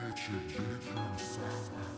Get your dick on sour.